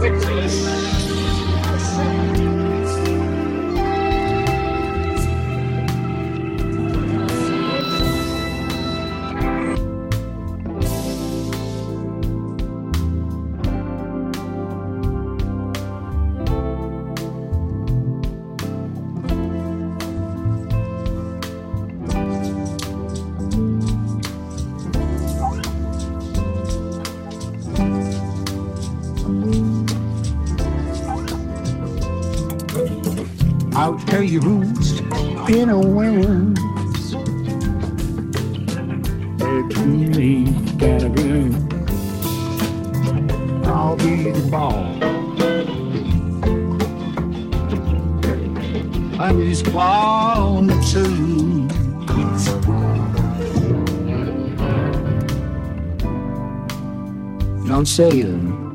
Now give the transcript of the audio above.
ridiculous. I'll tell you who's in a wings. Between me and a gun. I'll be the ball. I'm just born to Don't say them.